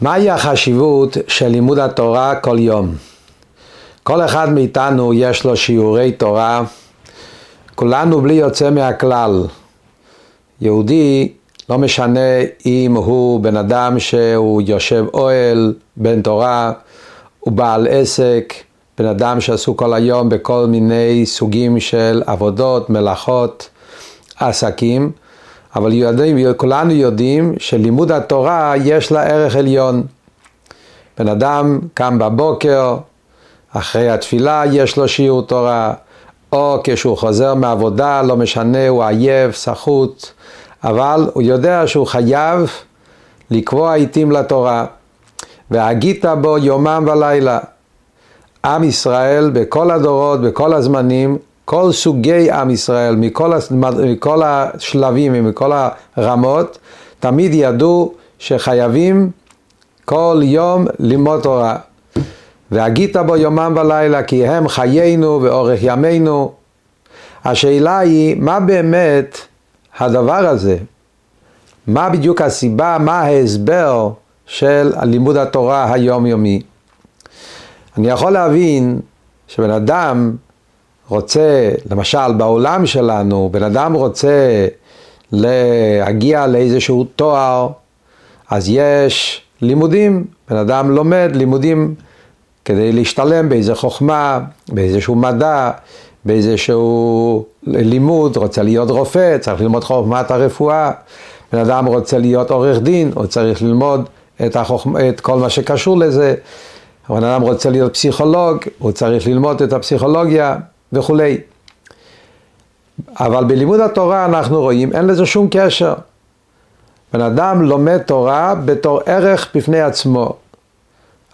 מהי החשיבות של לימוד התורה כל יום? כל אחד מאיתנו יש לו שיעורי תורה, כולנו בלי יוצא מהכלל. יהודי, לא משנה אם הוא בן אדם שהוא יושב אוהל, בן תורה, הוא בעל עסק, בן אדם שעשו כל היום בכל מיני סוגים של עבודות, מלאכות, עסקים, אבל יודעים, כולנו יודעים שלימוד התורה יש לה ערך עליון. בן אדם קם בבוקר, אחרי התפילה יש לו שיעור תורה, או כשהוא חוזר מעבודה, לא משנה, הוא עייף, סחוט, אבל הוא יודע שהוא חייב לקבוע עיתים לתורה. והגית בו יומם ולילה. עם ישראל בכל הדורות, בכל הזמנים, כל סוגי עם ישראל, מכל, מכל השלבים ומכל הרמות, תמיד ידעו שחייבים כל יום ללמוד תורה. והגית בו יומם ולילה, כי הם חיינו ואורך ימינו. השאלה היא, מה באמת הדבר הזה? מה בדיוק הסיבה, מה ההסבר של לימוד התורה היומיומי? אני יכול להבין שבן אדם רוצה, למשל בעולם שלנו, בן אדם רוצה להגיע לאיזשהו תואר, אז יש לימודים, בן אדם לומד לימודים כדי להשתלם באיזה חוכמה, באיזשהו מדע, באיזשהו לימוד, רוצה להיות רופא, צריך ללמוד חוכמת הרפואה, בן אדם רוצה להיות עורך דין, הוא צריך ללמוד את, החוכמה, את כל מה שקשור לזה, בן אדם רוצה להיות פסיכולוג, הוא צריך ללמוד את הפסיכולוגיה וכולי. אבל בלימוד התורה אנחנו רואים, אין לזה שום קשר. בן אדם לומד תורה בתור ערך בפני עצמו.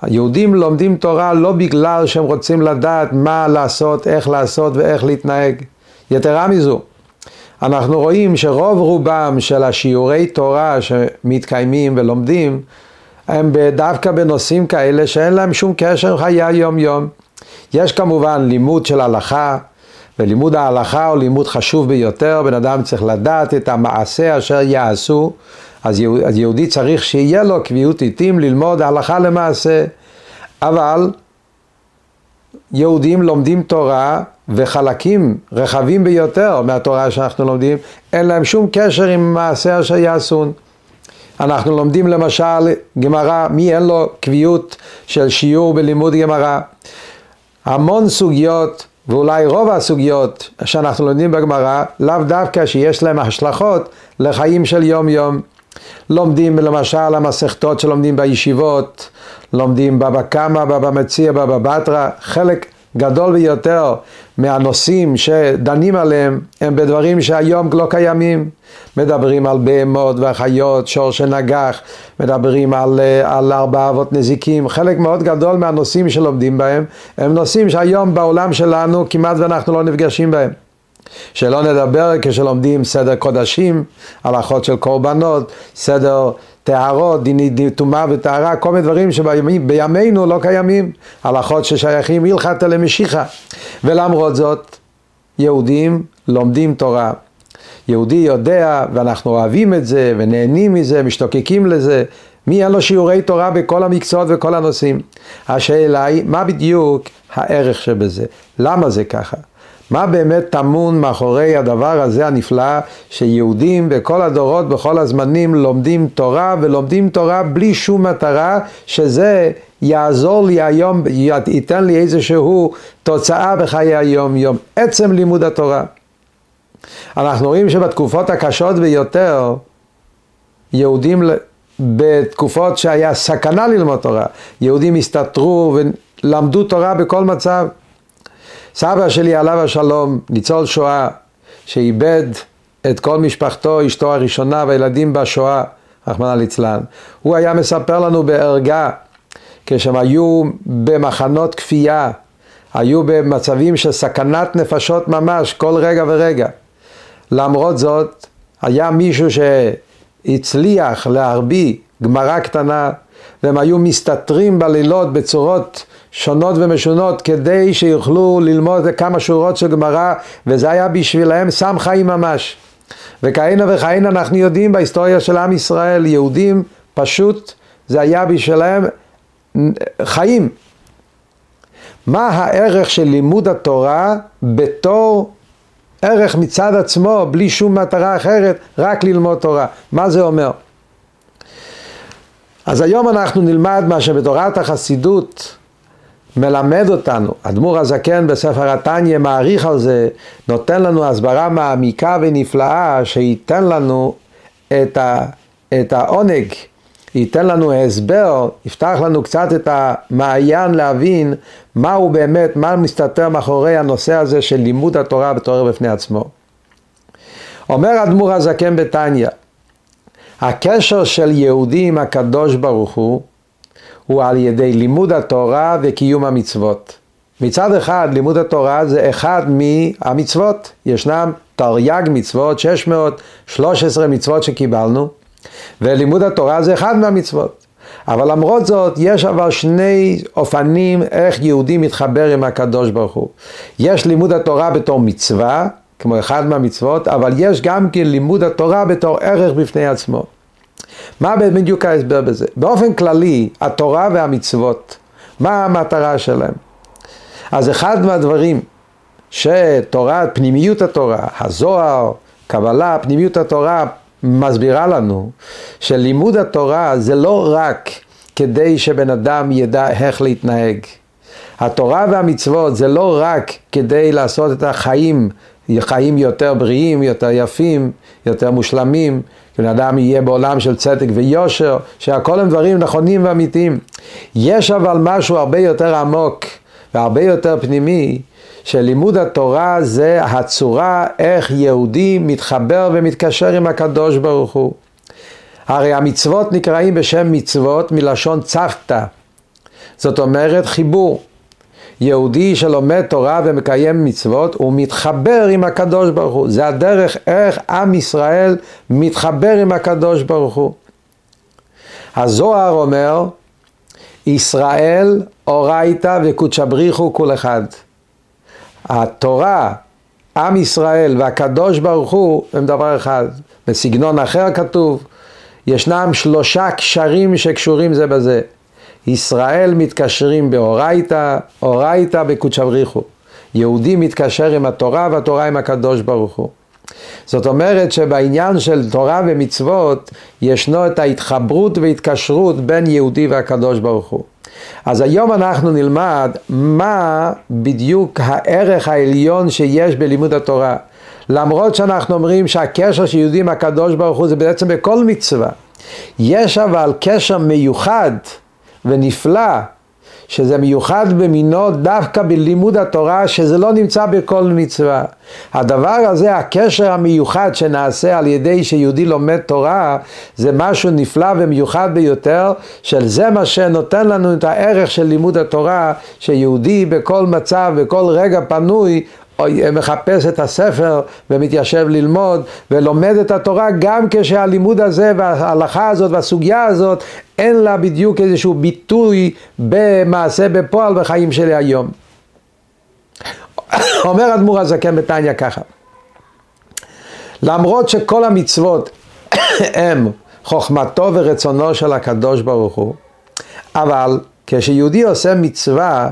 היהודים לומדים תורה לא בגלל שהם רוצים לדעת מה לעשות, איך לעשות ואיך להתנהג. יתרה מזו, אנחנו רואים שרוב רובם של השיעורי תורה שמתקיימים ולומדים הם דווקא בנושאים כאלה שאין להם שום קשר עם חיי היום יום. יש כמובן לימוד של הלכה, ולימוד ההלכה הוא לימוד חשוב ביותר, בן אדם צריך לדעת את המעשה אשר יעשו, אז יהודי צריך שיהיה לו קביעות עיתים ללמוד הלכה למעשה, אבל יהודים לומדים תורה וחלקים רחבים ביותר מהתורה שאנחנו לומדים, אין להם שום קשר עם מעשה אשר יעשון. אנחנו לומדים למשל גמרא, מי אין לו קביעות של שיעור בלימוד גמרא? המון סוגיות, ואולי רוב הסוגיות שאנחנו לומדים בגמרא, לאו דווקא שיש להם השלכות לחיים של יום יום. לומדים למשל המסכתות שלומדים בישיבות, לומדים בבא קמא, בבא מציע, בבא בתרא, חלק גדול ביותר מהנושאים שדנים עליהם הם בדברים שהיום לא קיימים. מדברים על בהמות והחיות, שור שנגח, מדברים על, על ארבע אבות נזיקים, חלק מאוד גדול מהנושאים שלומדים בהם הם נושאים שהיום בעולם שלנו כמעט ואנחנו לא נפגשים בהם. שלא נדבר כשלומדים סדר קודשים, הלכות של קורבנות, סדר טהרות, דיני טומאה וטהרה, כל מיני דברים שבימינו לא קיימים, הלכות ששייכים הלכתא למשיחה. ולמרות זאת, יהודים לומדים תורה. יהודי יודע, ואנחנו אוהבים את זה, ונהנים מזה, משתוקקים לזה. מי אין לו שיעורי תורה בכל המקצועות וכל הנושאים? השאלה היא, מה בדיוק הערך שבזה? למה זה ככה? מה באמת טמון מאחורי הדבר הזה הנפלא שיהודים בכל הדורות, בכל הזמנים לומדים תורה ולומדים תורה בלי שום מטרה שזה יעזור לי היום, ייתן לי איזשהו תוצאה בחיי היום יום, עצם לימוד התורה. אנחנו רואים שבתקופות הקשות ביותר יהודים בתקופות שהיה סכנה ללמוד תורה, יהודים הסתתרו ולמדו תורה בכל מצב. סבא שלי עליו השלום, ניצול שואה, שאיבד את כל משפחתו, אשתו הראשונה והילדים בשואה, רחמנא ליצלן. הוא היה מספר לנו בערגה, כשהם היו במחנות כפייה, היו במצבים של סכנת נפשות ממש, כל רגע ורגע. למרות זאת, היה מישהו שהצליח להרביא גמרא קטנה, והם היו מסתתרים בלילות בצורות שונות ומשונות כדי שיוכלו ללמוד כמה שורות של גמרא וזה היה בשבילהם סם חיים ממש. וכהנה וכהנה אנחנו יודעים בהיסטוריה של עם ישראל, יהודים פשוט זה היה בשבילם חיים. מה הערך של לימוד התורה בתור ערך מצד עצמו, בלי שום מטרה אחרת, רק ללמוד תורה? מה זה אומר? אז היום אנחנו נלמד מה שבתורת החסידות מלמד אותנו, אדמו"ר הזקן בספר התניא מעריך על זה, נותן לנו הסברה מעמיקה ונפלאה שייתן לנו את, ה, את העונג, ייתן לנו הסבר, יפתח לנו קצת את המעיין להבין מהו באמת, מה מסתתר מאחורי הנושא הזה של לימוד התורה בתור בפני עצמו. אומר אדמו"ר הזקן בתניא, הקשר של יהודי עם הקדוש ברוך הוא הוא על ידי לימוד התורה וקיום המצוות. מצד אחד לימוד התורה זה אחד מהמצוות, ישנם תרי"ג מצוות, 613 מצוות שקיבלנו, ולימוד התורה זה אחד מהמצוות. אבל למרות זאת, יש אבל שני אופנים איך יהודי מתחבר עם הקדוש ברוך הוא. יש לימוד התורה בתור מצווה, כמו אחד מהמצוות, אבל יש גם כן לימוד התורה בתור ערך בפני עצמו. מה בדיוק ההסבר בזה? באופן כללי, התורה והמצוות, מה המטרה שלהם? אז אחד מהדברים שתורה, פנימיות התורה, הזוהר, קבלה, פנימיות התורה מסבירה לנו שלימוד התורה זה לא רק כדי שבן אדם ידע איך להתנהג. התורה והמצוות זה לא רק כדי לעשות את החיים חיים יותר בריאים, יותר יפים, יותר מושלמים, שבן אדם יהיה בעולם של צדק ויושר, שהכל הם דברים נכונים ואמיתיים. יש אבל משהו הרבה יותר עמוק והרבה יותר פנימי, שלימוד התורה זה הצורה איך יהודי מתחבר ומתקשר עם הקדוש ברוך הוא. הרי המצוות נקראים בשם מצוות מלשון צוותא, זאת אומרת חיבור. יהודי שלומד תורה ומקיים מצוות, הוא מתחבר עם הקדוש ברוך הוא. זה הדרך איך עם ישראל מתחבר עם הקדוש ברוך הוא. הזוהר אומר, ישראל אורייתא וקודשא בריחו כל אחד. התורה, עם ישראל והקדוש ברוך הוא הם דבר אחד. בסגנון אחר כתוב, ישנם שלושה קשרים שקשורים זה בזה. ישראל מתקשרים באורייתא, אורייתא בקודשא בריחו. יהודי מתקשר עם התורה והתורה עם הקדוש ברוך הוא. זאת אומרת שבעניין של תורה ומצוות ישנו את ההתחברות והתקשרות בין יהודי והקדוש ברוך הוא. אז היום אנחנו נלמד מה בדיוק הערך העליון שיש בלימוד התורה. למרות שאנחנו אומרים שהקשר של יהודי עם הקדוש ברוך הוא זה בעצם בכל מצווה. יש אבל קשר מיוחד ונפלא, שזה מיוחד במינו דווקא בלימוד התורה, שזה לא נמצא בכל מצווה. הדבר הזה, הקשר המיוחד שנעשה על ידי שיהודי לומד תורה, זה משהו נפלא ומיוחד ביותר, של זה מה שנותן לנו את הערך של לימוד התורה, שיהודי בכל מצב, בכל רגע פנוי, מחפש את הספר ומתיישב ללמוד ולומד את התורה גם כשהלימוד הזה וההלכה הזאת והסוגיה הזאת אין לה בדיוק איזשהו ביטוי במעשה בפועל בחיים שלי היום. אומר אדמו"ר הזקן בתניא ככה למרות שכל המצוות הם חוכמתו ורצונו של הקדוש ברוך הוא אבל כשיהודי עושה מצווה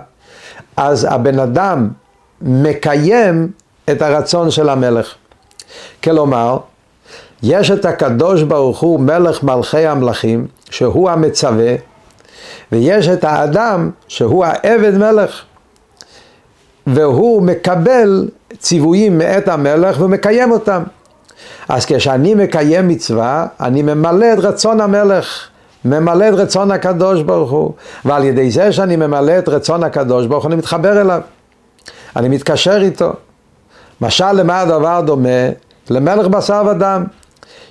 אז הבן אדם מקיים את הרצון של המלך. כלומר, יש את הקדוש ברוך הוא מלך מלכי המלכים, שהוא המצווה, ויש את האדם שהוא העבד מלך, והוא מקבל ציוויים מאת המלך ומקיים אותם. אז כשאני מקיים מצווה, אני ממלא את רצון המלך, ממלא את רצון הקדוש ברוך הוא, ועל ידי זה שאני ממלא את רצון הקדוש ברוך הוא, אני מתחבר אליו. אני מתקשר איתו. משל למה הדבר דומה? למלך בשר ודם.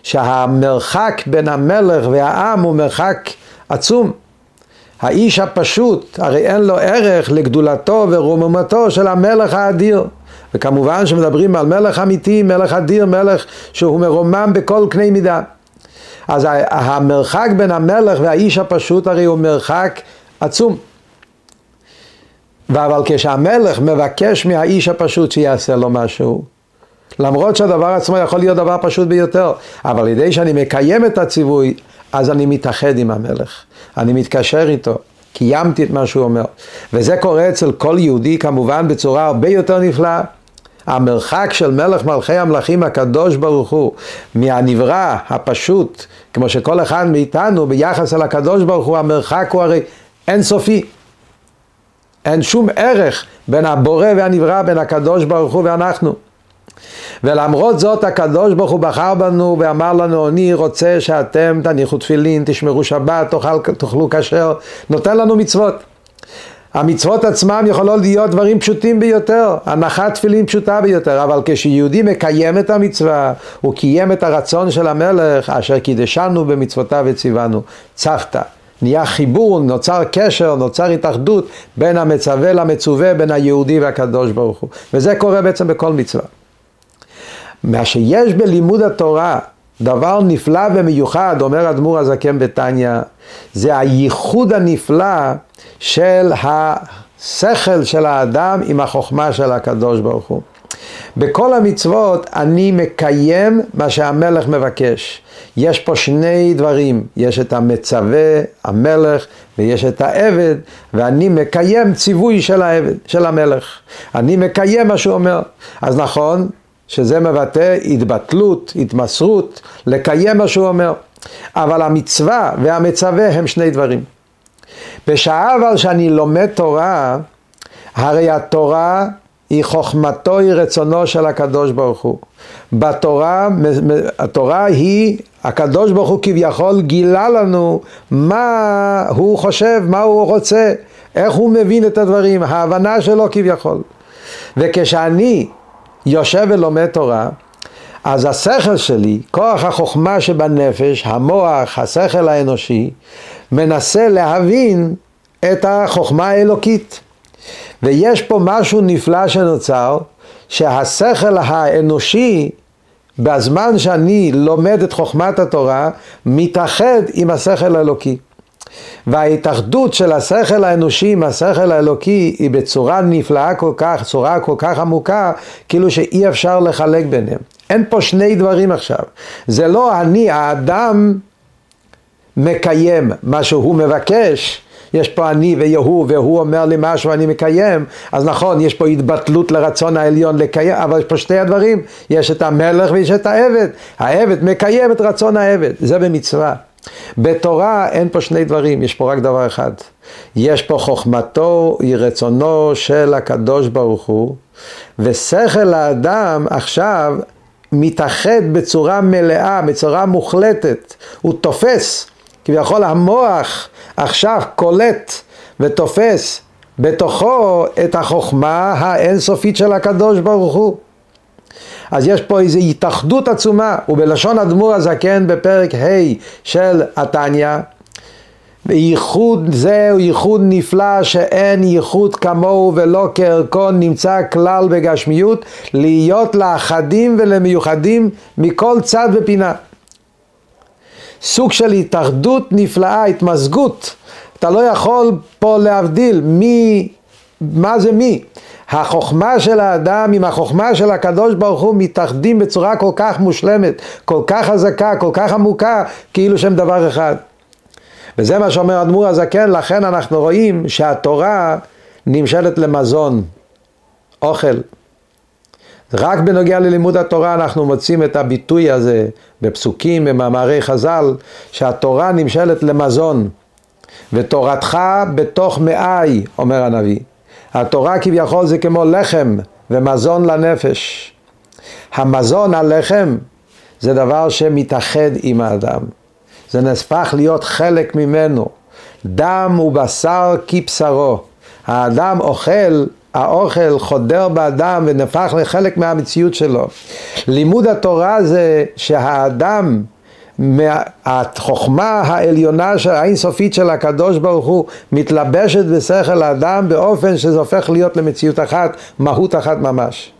שהמרחק בין המלך והעם הוא מרחק עצום. האיש הפשוט, הרי אין לו ערך לגדולתו ורוממתו של המלך האדיר. וכמובן שמדברים על מלך אמיתי, מלך אדיר, מלך שהוא מרומם בכל קנה מידה. אז המרחק בין המלך והאיש הפשוט הרי הוא מרחק עצום. אבל כשהמלך מבקש מהאיש הפשוט שיעשה לו משהו, למרות שהדבר עצמו יכול להיות דבר פשוט ביותר, אבל על ידי שאני מקיים את הציווי, אז אני מתאחד עם המלך, אני מתקשר איתו, קיימתי את מה שהוא אומר. וזה קורה אצל כל יהודי כמובן בצורה הרבה יותר נפלאה. המרחק של מלך מלכי המלכים הקדוש ברוך הוא מהנברא הפשוט, כמו שכל אחד מאיתנו ביחס אל הקדוש ברוך הוא, המרחק הוא הרי אינסופי. אין שום ערך בין הבורא והנברא, בין הקדוש ברוך הוא ואנחנו. ולמרות זאת הקדוש ברוך הוא בחר בנו ואמר לנו אני רוצה שאתם תניחו תפילין, תשמרו שבת, תאכל, תאכלו כשר, נותן לנו מצוות. המצוות עצמם יכולות להיות דברים פשוטים ביותר, הנחת תפילין פשוטה ביותר, אבל כשיהודי מקיים את המצווה, הוא קיים את הרצון של המלך אשר קידשנו במצוותיו וציוונו, צחת. נהיה חיבור, נוצר קשר, נוצר התאחדות בין המצווה למצווה, בין היהודי והקדוש ברוך הוא. וזה קורה בעצם בכל מצווה. מה שיש בלימוד התורה דבר נפלא ומיוחד, אומר אדמו"ר הזקן בתניא, זה הייחוד הנפלא של השכל של האדם עם החוכמה של הקדוש ברוך הוא. בכל המצוות אני מקיים מה שהמלך מבקש. יש פה שני דברים, יש את המצווה, המלך, ויש את העבד, ואני מקיים ציווי של העבד, של המלך. אני מקיים מה שהוא אומר. אז נכון, שזה מבטא התבטלות, התמסרות, לקיים מה שהוא אומר. אבל המצווה והמצווה הם שני דברים. בשעה אבל שאני לומד תורה, הרי התורה היא חוכמתו, היא רצונו של הקדוש ברוך הוא. בתורה, התורה היא, הקדוש ברוך הוא כביכול גילה לנו מה הוא חושב, מה הוא רוצה, איך הוא מבין את הדברים, ההבנה שלו כביכול. וכשאני יושב ולומד תורה, אז השכל שלי, כוח החוכמה שבנפש, המוח, השכל האנושי, מנסה להבין את החוכמה האלוקית. ויש פה משהו נפלא שנוצר, שהשכל האנושי, בזמן שאני לומד את חוכמת התורה, מתאחד עם השכל האלוקי. וההתאחדות של השכל האנושי עם השכל האלוקי היא בצורה נפלאה כל כך, צורה כל כך עמוקה, כאילו שאי אפשר לחלק ביניהם. אין פה שני דברים עכשיו. זה לא אני, האדם מקיים מה שהוא מבקש, יש פה אני ויהוא, והוא אומר לי משהו ואני מקיים, אז נכון, יש פה התבטלות לרצון העליון לקיים, אבל יש פה שתי הדברים, יש את המלך ויש את העבד. העבד מקיים את רצון העבד, זה במצווה. בתורה אין פה שני דברים, יש פה רק דבר אחד. יש פה חוכמתו, היא רצונו של הקדוש ברוך הוא, ושכל האדם עכשיו מתאחד בצורה מלאה, בצורה מוחלטת, הוא תופס, כביכול המוח עכשיו קולט ותופס בתוכו את החוכמה האינסופית של הקדוש ברוך הוא. אז יש פה איזו התאחדות עצומה, ובלשון אדמו"ר הזקן בפרק ה' של התניא, ייחוד זה הוא ייחוד נפלא שאין ייחוד כמוהו ולא כערכו נמצא כלל בגשמיות להיות לאחדים ולמיוחדים מכל צד ופינה. סוג של התאחדות נפלאה, התמזגות. אתה לא יכול פה להבדיל מי, מה זה מי. החוכמה של האדם עם החוכמה של הקדוש ברוך הוא מתאחדים בצורה כל כך מושלמת, כל כך חזקה, כל כך עמוקה, כאילו שהם דבר אחד. וזה מה שאומר אדמו"ר הזקן, לכן אנחנו רואים שהתורה נמשלת למזון, אוכל. רק בנוגע ללימוד התורה אנחנו מוצאים את הביטוי הזה בפסוקים, במאמרי חז"ל, שהתורה נמשלת למזון. ותורתך בתוך מאי, אומר הנביא. התורה כביכול זה כמו לחם ומזון לנפש. המזון, הלחם, זה דבר שמתאחד עם האדם. זה נספח להיות חלק ממנו. דם ובשר כבשרו. האדם אוכל, האוכל חודר באדם ונפח לחלק מהמציאות שלו. לימוד התורה זה שהאדם החוכמה העליונה של האינסופית של הקדוש ברוך הוא מתלבשת בשכל האדם באופן שזה הופך להיות למציאות אחת, מהות אחת ממש.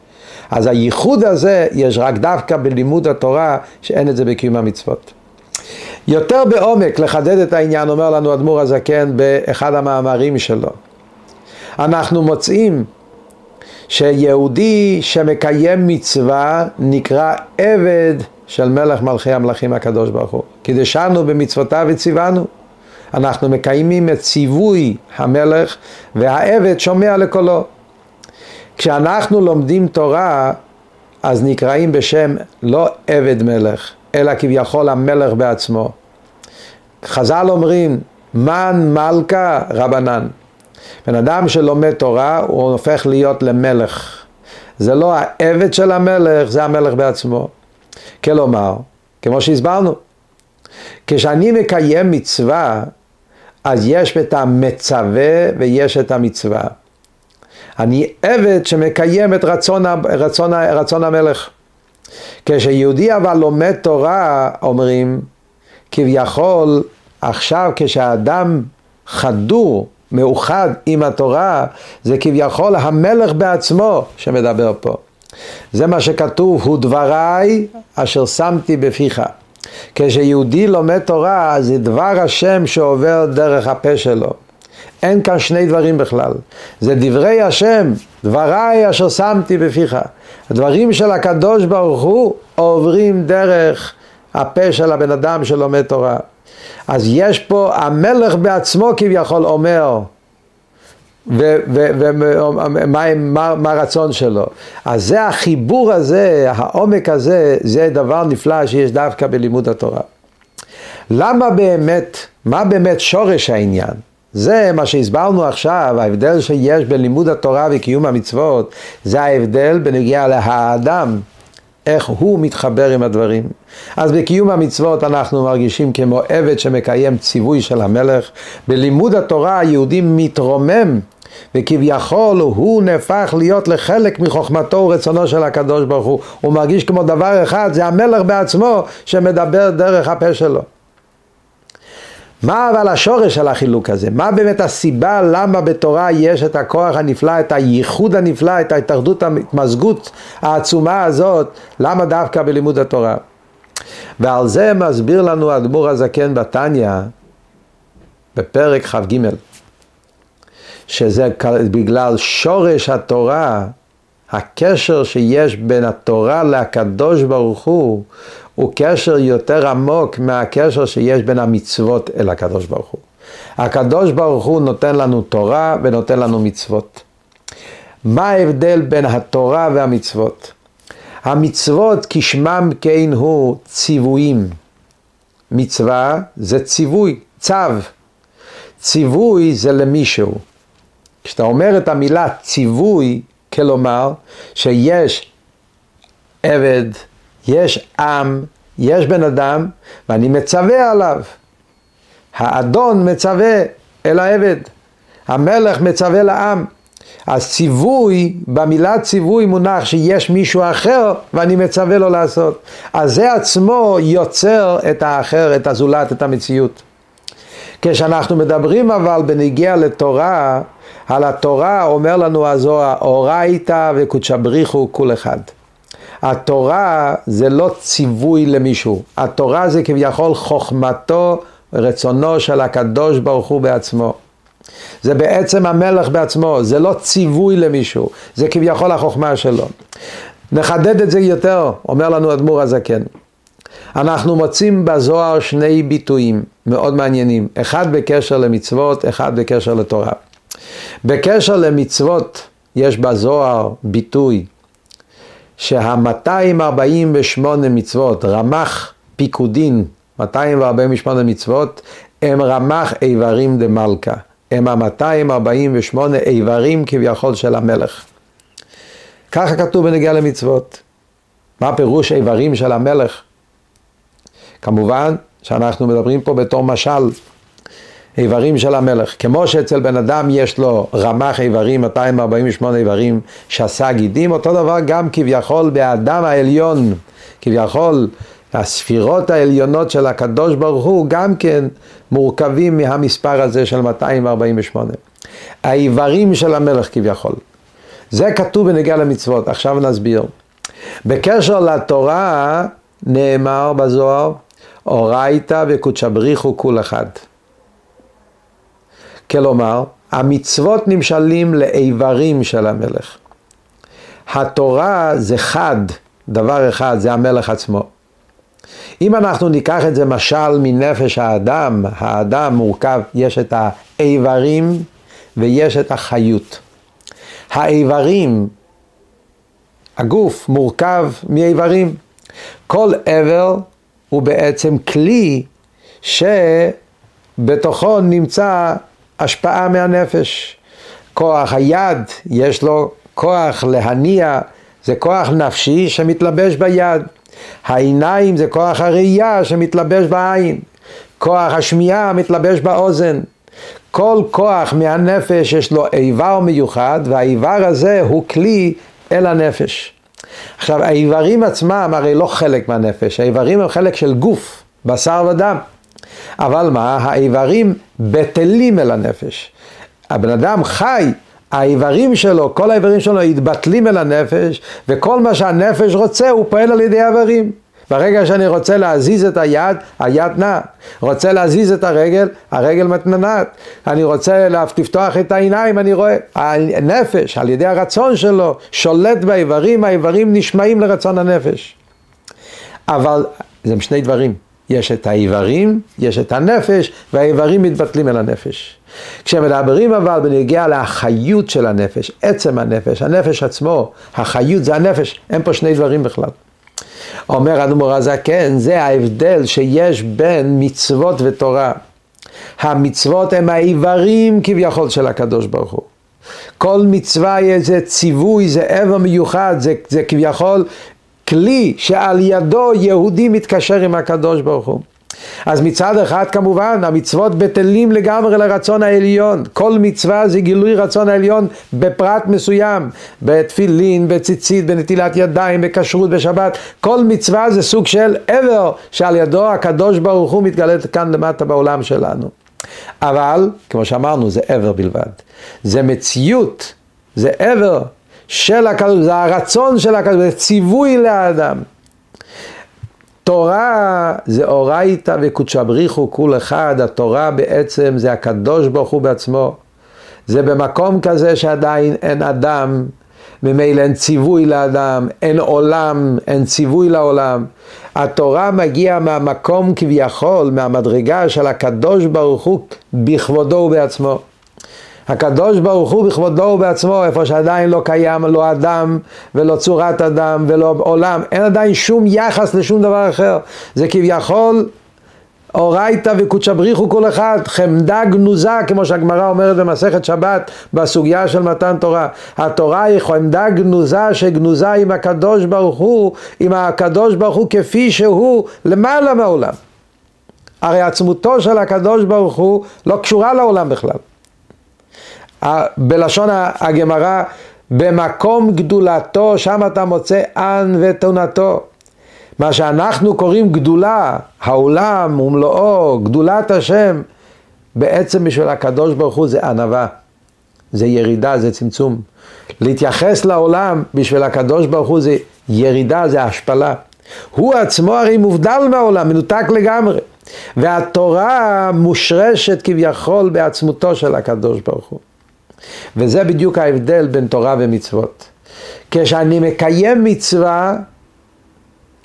אז הייחוד הזה יש רק דווקא בלימוד התורה שאין את זה בקיום המצוות. יותר בעומק לחדד את העניין אומר לנו אדמו"ר הזקן באחד המאמרים שלו. אנחנו מוצאים שיהודי שמקיים מצווה נקרא עבד של מלך מלכי המלכים הקדוש ברוך הוא. קידשנו במצוותיו וציוונו. אנחנו מקיימים את ציווי המלך והעבד שומע לקולו. כשאנחנו לומדים תורה אז נקראים בשם לא עבד מלך, אלא כביכול המלך בעצמו. חז"ל אומרים, מן מלכה רבנן. בן אדם שלומד תורה הוא הופך להיות למלך. זה לא העבד של המלך, זה המלך בעצמו. כלומר, כמו שהסברנו, כשאני מקיים מצווה, אז יש את המצווה ויש את המצווה. אני עבד שמקיים את רצון, רצון, רצון המלך. כשיהודי אבל לומד תורה, אומרים, כביכול עכשיו כשהאדם חדור, מאוחד עם התורה, זה כביכול המלך בעצמו שמדבר פה. זה מה שכתוב, הוא דבריי אשר שמתי בפיך. כשיהודי לומד תורה, זה דבר השם שעובר דרך הפה שלו. אין כאן שני דברים בכלל. זה דברי השם, דבריי אשר שמתי בפיך. הדברים של הקדוש ברוך הוא עוברים דרך הפה של הבן אדם שלומד תורה. אז יש פה, המלך בעצמו כביכול אומר, ומה הרצון שלו. אז זה החיבור הזה, העומק הזה, זה דבר נפלא שיש דווקא בלימוד התורה. למה באמת, מה באמת שורש העניין? זה מה שהסברנו עכשיו, ההבדל שיש בין לימוד התורה וקיום המצוות, זה ההבדל בנגיעה להאדם, איך הוא מתחבר עם הדברים. אז בקיום המצוות אנחנו מרגישים כמו עבד שמקיים ציווי של המלך. בלימוד התורה היהודי מתרומם וכביכול הוא נהפך להיות לחלק מחוכמתו ורצונו של הקדוש ברוך הוא. הוא מרגיש כמו דבר אחד, זה המלך בעצמו שמדבר דרך הפה שלו. מה אבל השורש של החילוק הזה? מה באמת הסיבה למה בתורה יש את הכוח הנפלא, את הייחוד הנפלא, את ההתאחדות, ההתמזגות העצומה הזאת, למה דווקא בלימוד התורה? ועל זה מסביר לנו האדמו"ר הזקן בתניא בפרק כ"ג שזה בגלל שורש התורה, הקשר שיש בין התורה לקדוש ברוך הוא, הוא קשר יותר עמוק מהקשר שיש בין המצוות אל הקדוש ברוך הוא. הקדוש ברוך הוא נותן לנו תורה ונותן לנו מצוות. מה ההבדל בין התורה והמצוות? המצוות כשמם כן הוא ציוויים. מצווה זה ציווי, צו. ציווי זה למישהו. כשאתה אומר את המילה ציווי, כלומר שיש עבד, יש עם, יש בן אדם, ואני מצווה עליו. האדון מצווה אל העבד, המלך מצווה לעם. אז ציווי, במילה ציווי מונח שיש מישהו אחר ואני מצווה לו לעשות. אז זה עצמו יוצר את האחר, את הזולת, את המציאות. כשאנחנו מדברים אבל בנגיע לתורה, על התורה אומר לנו הזוהר, אורייתא וקודשא בריחו כול אחד. התורה זה לא ציווי למישהו, התורה זה כביכול חוכמתו, רצונו של הקדוש ברוך הוא בעצמו. זה בעצם המלך בעצמו, זה לא ציווי למישהו, זה כביכול החוכמה שלו. נחדד את זה יותר, אומר לנו אדמו"ר הזקן. אנחנו מוצאים בזוהר שני ביטויים מאוד מעניינים, אחד בקשר למצוות, אחד בקשר לתורה. בקשר למצוות יש בזוהר ביטוי שה-248 מצוות, רמ"ח פיקודין, 248 מצוות, הם רמ"ח איברים דמלכה. הם ה-248 איברים כביכול של המלך. ככה כתוב בנגיע למצוות. מה פירוש איברים של המלך? כמובן שאנחנו מדברים פה בתור משל. איברים של המלך. כמו שאצל בן אדם יש לו רמ"ח איברים, 248 איברים, שעשה גידים, אותו דבר גם כביכול באדם העליון, כביכול הספירות העליונות של הקדוש ברוך הוא גם כן מורכבים מהמספר הזה של 248. האיברים של המלך כביכול. זה כתוב בנגיע למצוות, עכשיו נסביר. בקשר לתורה נאמר בזוהר, אורייתא וקודשא בריחו כול אחד. כלומר, המצוות נמשלים לאיברים של המלך. התורה זה חד, דבר אחד, זה המלך עצמו. אם אנחנו ניקח את זה משל מנפש האדם, האדם מורכב, יש את האיברים ויש את החיות. האיברים, הגוף מורכב מאיברים. כל איבר הוא בעצם כלי שבתוכו נמצא השפעה מהנפש. כוח היד, יש לו כוח להניע, זה כוח נפשי שמתלבש ביד. העיניים זה כוח הראייה שמתלבש בעין. כוח השמיעה מתלבש באוזן. כל כוח מהנפש יש לו איבר מיוחד, והאיבר הזה הוא כלי אל הנפש. עכשיו, האיברים עצמם הרי לא חלק מהנפש, האיברים הם חלק של גוף, בשר ודם. אבל מה, האיברים בטלים אל הנפש. הבן אדם חי, האיברים שלו, כל האיברים שלו יתבטלים אל הנפש, וכל מה שהנפש רוצה הוא פועל על ידי האיברים. ברגע שאני רוצה להזיז את היד, היד נע. רוצה להזיז את הרגל, הרגל מתננת. אני רוצה לפתוח את העיניים, אני רואה. הנפש, על ידי הרצון שלו, שולט באיברים, האיברים נשמעים לרצון הנפש. אבל זה שני דברים. יש את האיברים, יש את הנפש, והאיברים מתבטלים אל הנפש. כשמדברים אבל בנגיע לחיות של הנפש, עצם הנפש, הנפש עצמו, החיות זה הנפש, אין פה שני דברים בכלל. אומר אדמו"ר הזקן, זה ההבדל שיש בין מצוות ותורה. המצוות הם האיברים כביכול של הקדוש ברוך הוא. כל מצווה זה ציווי, זה עבר מיוחד, זה, זה כביכול כלי שעל ידו יהודי מתקשר עם הקדוש ברוך הוא. אז מצד אחד כמובן המצוות בטלים לגמרי לרצון העליון, כל מצווה זה גילוי רצון העליון בפרט מסוים, בתפילין, בציצית, בנטילת ידיים, בכשרות, בשבת, כל מצווה זה סוג של עבר שעל ידו הקדוש ברוך הוא מתגלה כאן למטה בעולם שלנו. אבל, כמו שאמרנו, זה עבר בלבד. זה מציאות, זה עבר של הקדוש, זה הרצון של הקדוש, זה ציווי לאדם. תורה זה אורייתא וקודשא בריחו כול אחד, התורה בעצם זה הקדוש ברוך הוא בעצמו. זה במקום כזה שעדיין אין אדם, ממילא אין ציווי לאדם, אין עולם, אין ציווי לעולם. התורה מגיעה מהמקום כביכול, מהמדרגה של הקדוש ברוך הוא בכבודו ובעצמו. הקדוש ברוך הוא בכבודו ובעצמו, איפה שעדיין לא קיים לא אדם ולא צורת אדם ולא עולם, אין עדיין שום יחס לשום דבר אחר. זה כביכול אורייתא וקודשא בריחו כל אחד, חמדה גנוזה, כמו שהגמרא אומרת במסכת שבת, בסוגיה של מתן תורה. התורה היא חמדה גנוזה שגנוזה עם הקדוש ברוך הוא, עם הקדוש ברוך הוא כפי שהוא למעלה מהעולם. הרי עצמותו של הקדוש ברוך הוא לא קשורה לעולם בכלל. בלשון הגמרא, במקום גדולתו, שם אתה מוצא אן ותונתו. מה שאנחנו קוראים גדולה, העולם ומלואו, גדולת השם, בעצם בשביל הקדוש ברוך הוא זה ענווה, זה ירידה, זה צמצום. להתייחס לעולם בשביל הקדוש ברוך הוא זה ירידה, זה השפלה. הוא עצמו הרי מובדל מהעולם, מנותק לגמרי. והתורה מושרשת כביכול בעצמותו של הקדוש ברוך הוא. וזה בדיוק ההבדל בין תורה ומצוות. כשאני מקיים מצווה,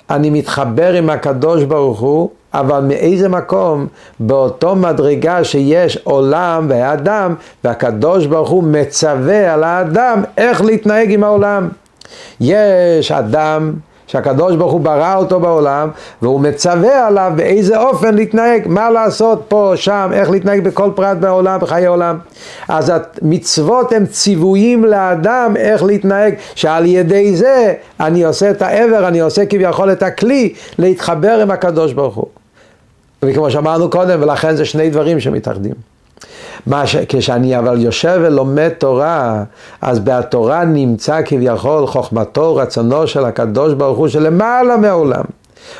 אני מתחבר עם הקדוש ברוך הוא, אבל מאיזה מקום? באותו מדרגה שיש עולם ואדם, והקדוש ברוך הוא מצווה על האדם איך להתנהג עם העולם. יש אדם שהקדוש ברוך הוא ברא אותו בעולם והוא מצווה עליו באיזה אופן להתנהג, מה לעשות פה, שם, איך להתנהג בכל פרט בעולם, בחיי עולם. אז המצוות הם ציוויים לאדם איך להתנהג, שעל ידי זה אני עושה את העבר, אני עושה כביכול את הכלי להתחבר עם הקדוש ברוך הוא. וכמו שאמרנו קודם, ולכן זה שני דברים שמתאחדים. מה ש... כשאני אבל יושב ולומד תורה, אז בתורה נמצא כביכול חוכמתו, רצונו של הקדוש ברוך הוא שלמעלה מעולם.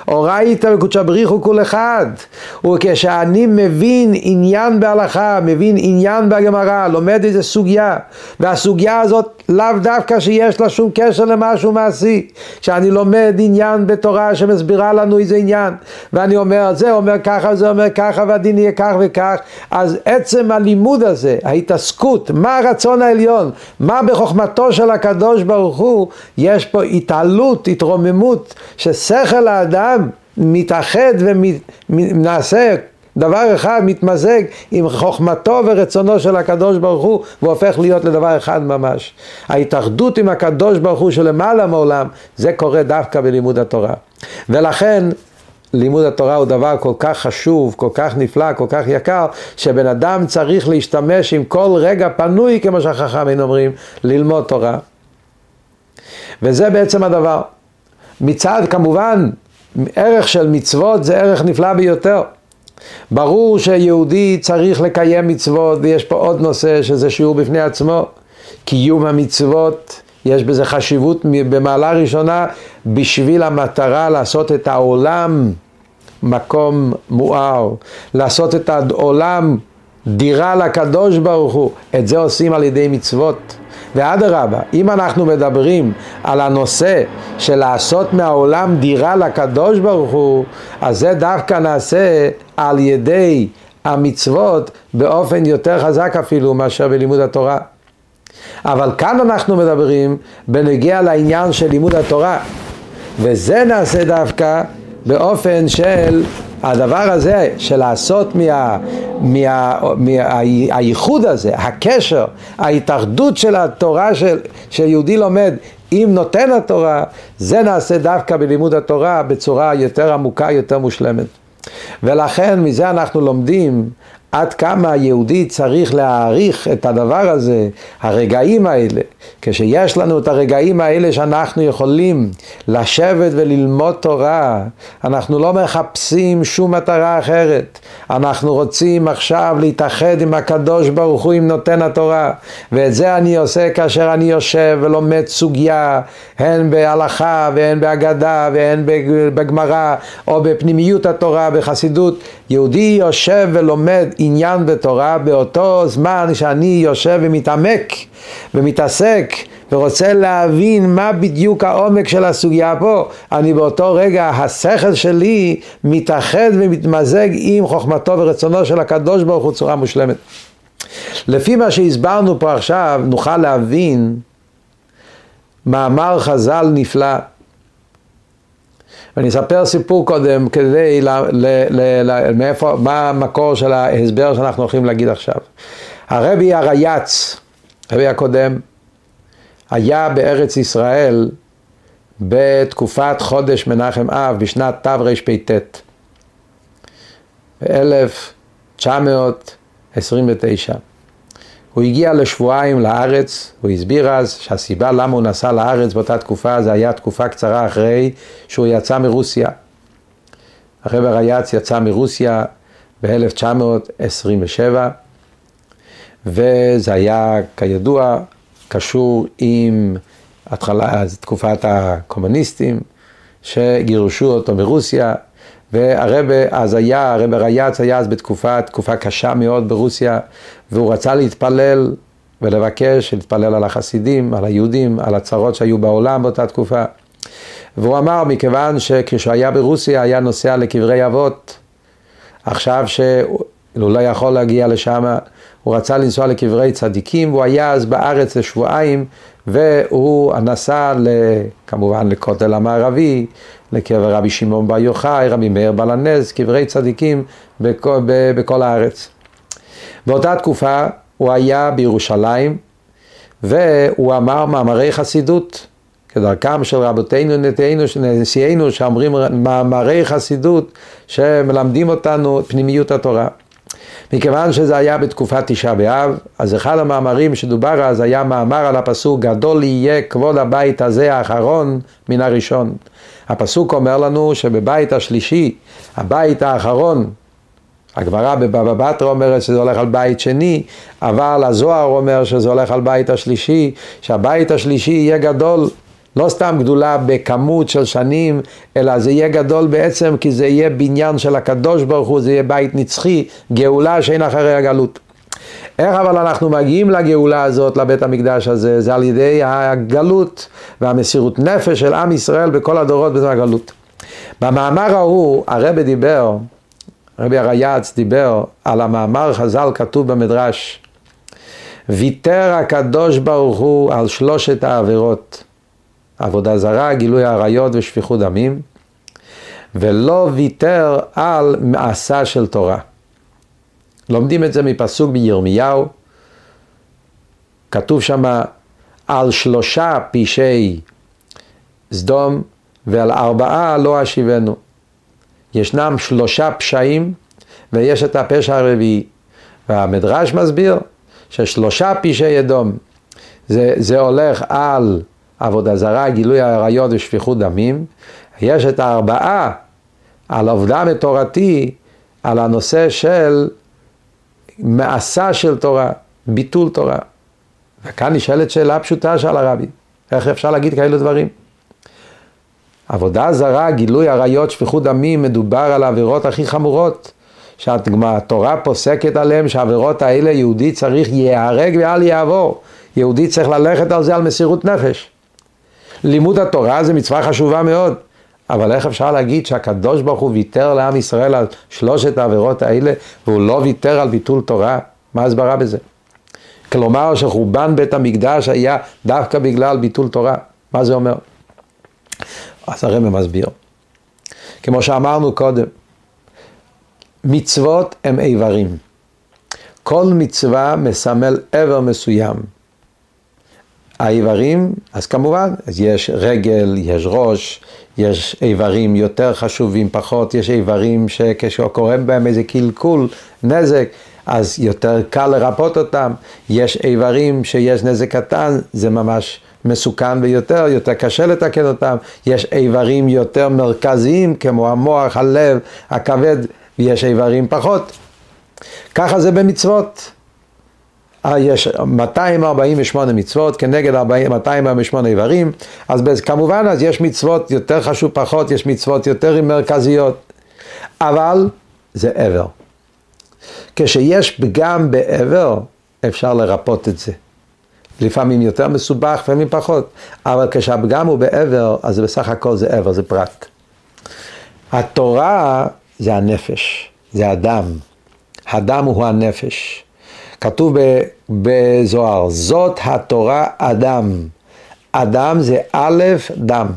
אורייתא וקודשא בריחו כול אחד. וכשאני מבין עניין בהלכה, מבין עניין בגמרא, לומד איזה סוגיה, והסוגיה הזאת לאו דווקא שיש לה שום קשר למשהו מעשי. כשאני לומד עניין בתורה שמסבירה לנו איזה עניין, ואני אומר, זה אומר ככה, זה אומר ככה, והדין יהיה כך וכך, אז עצם הלימוד הזה, ההתעסקות, מה הרצון העליון, מה בחוכמתו של הקדוש ברוך הוא, יש פה התעלות, התרוממות, ששכל האדם מתאחד ונעשה דבר אחד מתמזג עם חוכמתו ורצונו של הקדוש ברוך הוא והופך להיות לדבר אחד ממש. ההתאחדות עם הקדוש ברוך הוא שלמעלה מעולם זה קורה דווקא בלימוד התורה. ולכן לימוד התורה הוא דבר כל כך חשוב, כל כך נפלא, כל כך יקר, שבן אדם צריך להשתמש עם כל רגע פנוי, כמו שהחכמים אומרים, ללמוד תורה. וזה בעצם הדבר. מצד, כמובן, ערך של מצוות זה ערך נפלא ביותר. ברור שיהודי צריך לקיים מצוות, ויש פה עוד נושא שזה שיעור בפני עצמו. קיום המצוות, יש בזה חשיבות במעלה ראשונה בשביל המטרה לעשות את העולם מקום מואר, לעשות את העולם דירה לקדוש ברוך הוא, את זה עושים על ידי מצוות. ואדרבה, אם אנחנו מדברים על הנושא של לעשות מהעולם דירה לקדוש ברוך הוא, אז זה דווקא נעשה על ידי המצוות באופן יותר חזק אפילו מאשר בלימוד התורה. אבל כאן אנחנו מדברים בנגיע לעניין של לימוד התורה, וזה נעשה דווקא באופן של הדבר הזה של לעשות מה, מה, מהייחוד הזה, הקשר, ההתאחדות של התורה של, שיהודי לומד עם נותן התורה, זה נעשה דווקא בלימוד התורה בצורה יותר עמוקה, יותר מושלמת. ולכן מזה אנחנו לומדים עד כמה היהודי צריך להעריך את הדבר הזה, הרגעים האלה, כשיש לנו את הרגעים האלה שאנחנו יכולים לשבת וללמוד תורה, אנחנו לא מחפשים שום מטרה אחרת, אנחנו רוצים עכשיו להתאחד עם הקדוש ברוך הוא, עם נותן התורה, ואת זה אני עושה כאשר אני יושב ולומד סוגיה, הן בהלכה והן בהגדה והן בגמרא, או בפנימיות התורה, בחסידות, יהודי יושב ולומד עניין בתורה באותו זמן שאני יושב ומתעמק ומתעסק ורוצה להבין מה בדיוק העומק של הסוגיה פה, אני באותו רגע, השכל שלי מתאחד ומתמזג עם חוכמתו ורצונו של הקדוש ברוך הוא צורה מושלמת. לפי מה שהסברנו פה עכשיו, נוכל להבין מאמר חז"ל נפלא. ואני אספר סיפור קודם כדי, ל, ל, ל, ל, מאיפה, מה המקור של ההסבר שאנחנו הולכים להגיד עכשיו. הרבי הרייץ, הרבי הקודם, היה בארץ ישראל בתקופת חודש מנחם אב בשנת תרפ"ט, ב-1929. הוא הגיע לשבועיים לארץ, הוא הסביר אז שהסיבה למה הוא נסע לארץ באותה תקופה זה היה תקופה קצרה אחרי שהוא יצא מרוסיה. הרב הרייץ יצא מרוסיה ב-1927 וזה היה כידוע קשור עם התחלה, תקופת הקומוניסטים שגירשו אותו מרוסיה והרבה אז היה, הרבה רייץ היה אז בתקופה, תקופה קשה מאוד ברוסיה, והוא רצה להתפלל ולבקש להתפלל על החסידים, על היהודים, על הצרות שהיו בעולם באותה תקופה. והוא אמר, מכיוון שכשהוא היה ברוסיה היה נוסע לקברי אבות, עכשיו שהוא לא יכול להגיע לשם, הוא רצה לנסוע לקברי צדיקים, והוא היה אז בארץ לשבועיים, והוא נסע כמובן לכותל המערבי, לקבר רבי שמעון בר יוחאי, רבי מאיר בעל הנס, קברי צדיקים בכל, בכל הארץ. באותה תקופה הוא היה בירושלים והוא אמר מאמרי חסידות, כדרכם של רבותינו, נתינו, נשיאינו, שאומרים מאמרי חסידות שמלמדים אותנו פנימיות התורה. מכיוון שזה היה בתקופת תשעה באב, אז אחד המאמרים שדובר אז היה מאמר על הפסוק גדול יהיה כבוד הבית הזה האחרון מן הראשון. הפסוק אומר לנו שבבית השלישי, הבית האחרון, הגמרא בבבא בתרא אומרת שזה הולך על בית שני, אבל הזוהר אומר שזה הולך על בית השלישי, שהבית השלישי יהיה גדול, לא סתם גדולה בכמות של שנים, אלא זה יהיה גדול בעצם כי זה יהיה בניין של הקדוש ברוך הוא, זה יהיה בית נצחי, גאולה שאין אחרי הגלות. איך אבל אנחנו מגיעים לגאולה הזאת, לבית המקדש הזה, זה על ידי הגלות והמסירות נפש של עם ישראל בכל הדורות בזמן הגלות. במאמר ההוא הרבי דיבר, הרבי הרייץ דיבר על המאמר חז"ל כתוב במדרש, ויתר הקדוש ברוך הוא על שלושת העבירות, עבודה זרה, גילוי עריות ושפיכות דמים, ולא ויתר על מעשה של תורה. לומדים את זה מפסוק בירמיהו, כתוב שם על שלושה פשעי סדום ועל ארבעה לא אשיבנו. ישנם שלושה פשעים ויש את הפשע הרביעי. והמדרש מסביר ששלושה פשעי אדום זה, זה הולך על עבודה זרה, גילוי עריות ושפיכות דמים. יש את הארבעה על עובדה מתורתי, על הנושא של מעשה של תורה, ביטול תורה. וכאן נשאלת שאלה פשוטה של הרבי, איך אפשר להגיד כאלו דברים? עבודה זרה, גילוי עריות, שפיכות דמים, מדובר על העבירות הכי חמורות. שהתורה פוסקת עליהם שהעבירות האלה יהודי צריך ייהרג ואל יעבור. יהודי צריך ללכת על זה על מסירות נפש. לימוד התורה זה מצווה חשובה מאוד, אבל איך אפשר להגיד שהקדוש ברוך הוא ויתר לעם ישראל על שלושת העבירות האלה והוא לא ויתר על ביטול תורה? מה ההסברה בזה? כלומר שחורבן בית המקדש היה דווקא בגלל ביטול תורה. מה זה אומר? אז הרמב"ם מסביר. כמו שאמרנו קודם, מצוות הם איברים. כל מצווה מסמל איבר מסוים. האיברים, אז כמובן, אז יש רגל, יש ראש, יש איברים יותר חשובים, פחות, יש איברים שכשקורה בהם איזה קלקול, נזק, אז יותר קל לרפות אותם, יש איברים שיש נזק קטן, זה ממש מסוכן ביותר, יותר קשה לתקן אותם, יש איברים יותר מרכזיים כמו המוח, הלב, הכבד, ויש איברים פחות. ככה זה במצוות. אה, יש 248 מצוות כנגד 40, 248 איברים, אז כמובן אז יש מצוות יותר חשוב פחות, יש מצוות יותר מרכזיות, אבל זה עבר. כשיש פגם בעבר, אפשר לרפות את זה. לפעמים יותר מסובך, לפעמים פחות, אבל כשהפגם הוא בעבר, אז בסך הכל זה עבר, זה פרט. התורה זה הנפש, זה הדם. הדם הוא הנפש. כתוב בזוהר, זאת התורה אדם. אדם זה א', דם.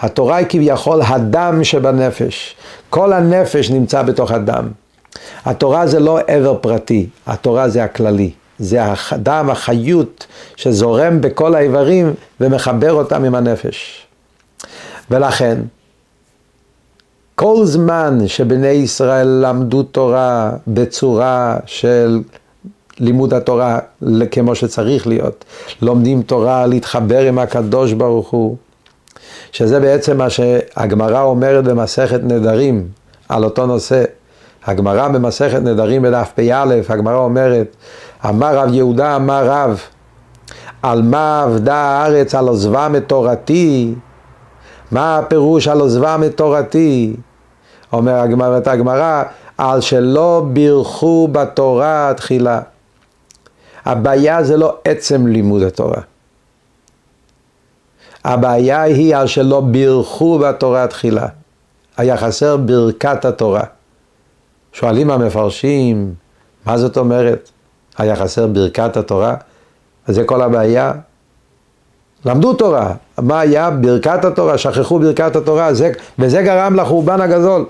התורה היא כביכול הדם שבנפש. כל הנפש נמצא בתוך הדם. התורה זה לא עבר פרטי, התורה זה הכללי. זה הדם, החיות שזורם בכל האיברים ומחבר אותם עם הנפש. ולכן, כל זמן שבני ישראל למדו תורה בצורה של לימוד התורה כמו שצריך להיות, לומדים תורה להתחבר עם הקדוש ברוך הוא, שזה בעצם מה שהגמרא אומרת במסכת נדרים על אותו נושא. הגמרא במסכת נדרים בדף פ"א, הגמרא אומרת, אמר רב יהודה אמר רב, על מה עבדה הארץ על עוזבם את תורתי? מה הפירוש על עוזבם את תורתי? אומר הגמרא, הגמרא, על שלא בירכו בתורה תחילה. הבעיה זה לא עצם לימוד התורה. הבעיה היא על שלא בירכו בתורה תחילה. היה חסר ברכת התורה. שואלים המפרשים, מה זאת אומרת? היה חסר ברכת התורה? וזה כל הבעיה? למדו תורה, מה היה? ברכת התורה, שכחו ברכת התורה, זה, וזה גרם לחורבן הגדול.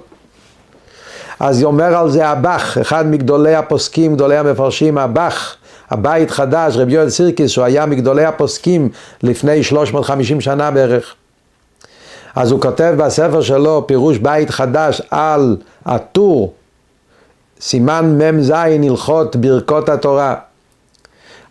אז אומר על זה הבח, אחד מגדולי הפוסקים, גדולי המפרשים, הבח, הבית חדש, רבי יואל סירקיס, שהוא היה מגדולי הפוסקים לפני 350 שנה בערך. אז הוא כותב בספר שלו פירוש בית חדש על הטור, סימן מ"ז הלכות ברכות התורה.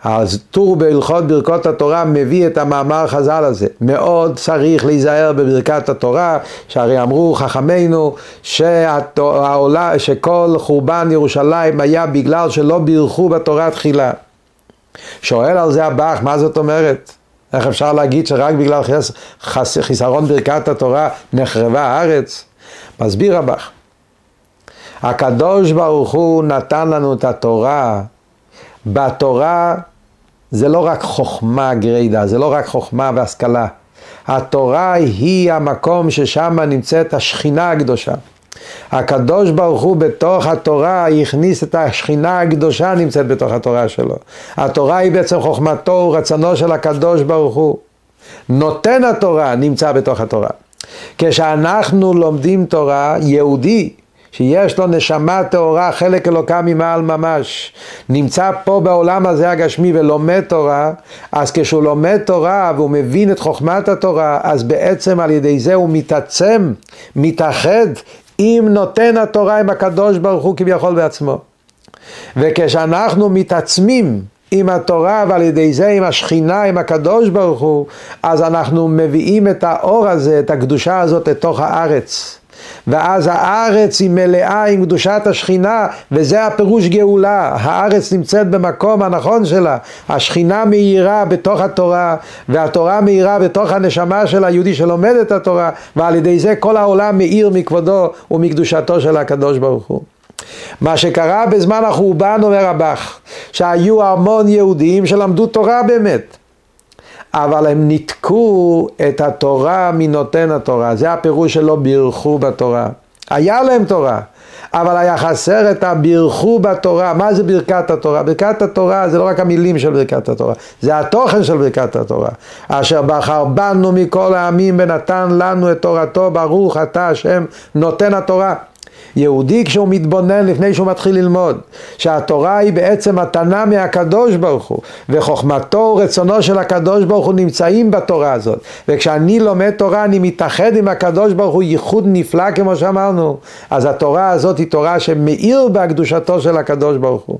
אז טור בהלכות ברכות התורה מביא את המאמר חז"ל הזה. מאוד צריך להיזהר בברכת התורה, שהרי אמרו חכמינו שהעולה, שכל חורבן ירושלים היה בגלל שלא בירכו בתורה תחילה. שואל על זה הבח, מה זאת אומרת? איך אפשר להגיד שרק בגלל חס, חס, חיסרון ברכת התורה נחרבה הארץ? מסביר הבח. הקדוש ברוך הוא נתן לנו את התורה. בתורה זה לא רק חוכמה גרידא, זה לא רק חוכמה והשכלה. התורה היא המקום ששם נמצאת השכינה הקדושה. הקדוש ברוך הוא בתוך התורה הכניס את השכינה הקדושה נמצאת בתוך התורה שלו. התורה היא בעצם חוכמתו ורצונו של הקדוש ברוך הוא. נותן התורה נמצא בתוך התורה. כשאנחנו לומדים תורה, יהודי, שיש לו נשמה טהורה, חלק אלוקה ממעל ממש, נמצא פה בעולם הזה הגשמי ולומד תורה, אז כשהוא לומד תורה והוא מבין את חוכמת התורה, אז בעצם על ידי זה הוא מתעצם, מתאחד עם נותן התורה, עם הקדוש ברוך הוא כביכול בעצמו. וכשאנחנו מתעצמים עם התורה ועל ידי זה עם השכינה, עם הקדוש ברוך הוא, אז אנחנו מביאים את האור הזה, את הקדושה הזאת לתוך הארץ. ואז הארץ היא מלאה עם קדושת השכינה, וזה הפירוש גאולה. הארץ נמצאת במקום הנכון שלה. השכינה מאירה בתוך התורה, והתורה מאירה בתוך הנשמה של היהודי שלומד את התורה, ועל ידי זה כל העולם מאיר מכבודו ומקדושתו של הקדוש ברוך הוא. מה שקרה בזמן החורבן, אומר הבח, שהיו המון יהודים שלמדו תורה באמת. אבל הם ניתקו את התורה מנותן התורה. זה הפירוש שלא בירכו בתורה. היה להם תורה, אבל היה חסר את הבירכו בתורה. מה זה ברכת התורה? ברכת התורה זה לא רק המילים של ברכת התורה, זה התוכן של ברכת התורה. אשר בחר בנו מכל העמים ונתן לנו את תורתו, ברוך אתה השם נותן התורה. יהודי כשהוא מתבונן לפני שהוא מתחיל ללמוד, שהתורה היא בעצם מתנה מהקדוש ברוך הוא, וחוכמתו ורצונו של הקדוש ברוך הוא נמצאים בתורה הזאת, וכשאני לומד תורה אני מתאחד עם הקדוש ברוך הוא ייחוד נפלא כמו שאמרנו, אז התורה הזאת היא תורה שמאיר בהקדושתו של הקדוש ברוך הוא.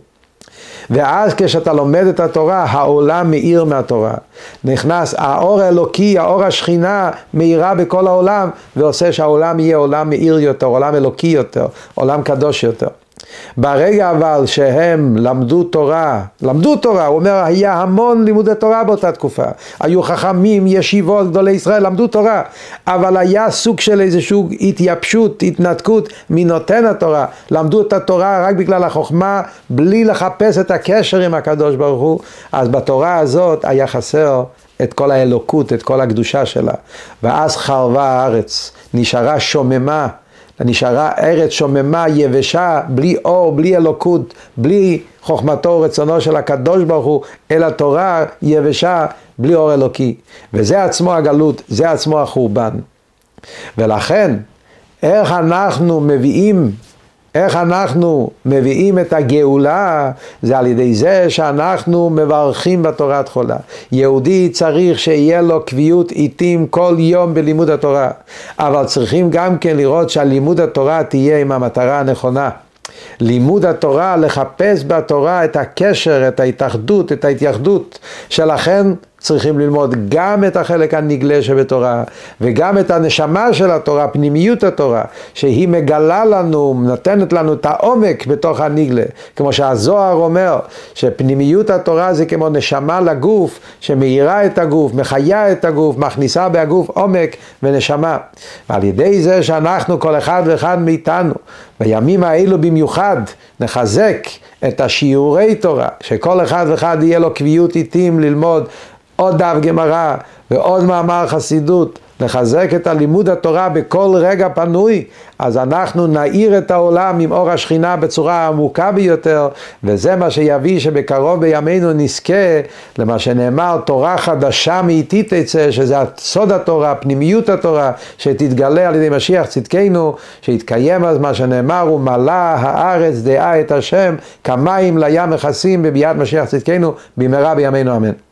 ואז כשאתה לומד את התורה, העולם מאיר מהתורה. נכנס האור האלוקי, האור השכינה, מאירה בכל העולם, ועושה שהעולם יהיה עולם מאיר יותר, עולם אלוקי יותר, עולם קדוש יותר. ברגע אבל שהם למדו תורה, למדו תורה, הוא אומר, היה המון לימודי תורה באותה תקופה. היו חכמים, ישיבות, גדולי ישראל, למדו תורה. אבל היה סוג של איזושהי התייבשות, התנתקות מנותן התורה. למדו את התורה רק בגלל החוכמה, בלי לחפש את הקשר עם הקדוש ברוך הוא. אז בתורה הזאת היה חסר את כל האלוקות, את כל הקדושה שלה. ואז חרבה הארץ, נשארה שוממה. נשארה ארץ שוממה, יבשה, בלי אור, בלי אלוקות, בלי חוכמתו ורצונו של הקדוש ברוך הוא, אלא תורה יבשה, בלי אור אלוקי. וזה עצמו הגלות, זה עצמו החורבן. ולכן, איך אנחנו מביאים איך אנחנו מביאים את הגאולה זה על ידי זה שאנחנו מברכים בתורת חולה. יהודי צריך שיהיה לו קביעות עיתים כל יום בלימוד התורה, אבל צריכים גם כן לראות שהלימוד התורה תהיה עם המטרה הנכונה. לימוד התורה, לחפש בתורה את הקשר, את ההתאחדות, את ההתייחדות, שלכן צריכים ללמוד גם את החלק הנגלה שבתורה וגם את הנשמה של התורה, פנימיות התורה, שהיא מגלה לנו, נותנת לנו את העומק בתוך הנגלה. כמו שהזוהר אומר, שפנימיות התורה זה כמו נשמה לגוף, שמאירה את הגוף, מחיה את הגוף, מכניסה בהגוף עומק ונשמה. ועל ידי זה שאנחנו, כל אחד ואחד מאיתנו, בימים האלו במיוחד, נחזק את השיעורי תורה, שכל אחד ואחד יהיה לו קביעות עיתים ללמוד עוד דף גמרא ועוד מאמר חסידות, לחזק את הלימוד התורה בכל רגע פנוי, אז אנחנו נאיר את העולם עם אור השכינה בצורה עמוקה ביותר, וזה מה שיביא שבקרוב בימינו נזכה למה שנאמר, תורה חדשה מאיתי תצא, שזה סוד התורה, פנימיות התורה, שתתגלה על ידי משיח צדקנו, שיתקיים אז מה שנאמר, ומלא הארץ דעה את השם, כמים לים מכסים בביאת משיח צדקנו, במהרה בימינו אמן.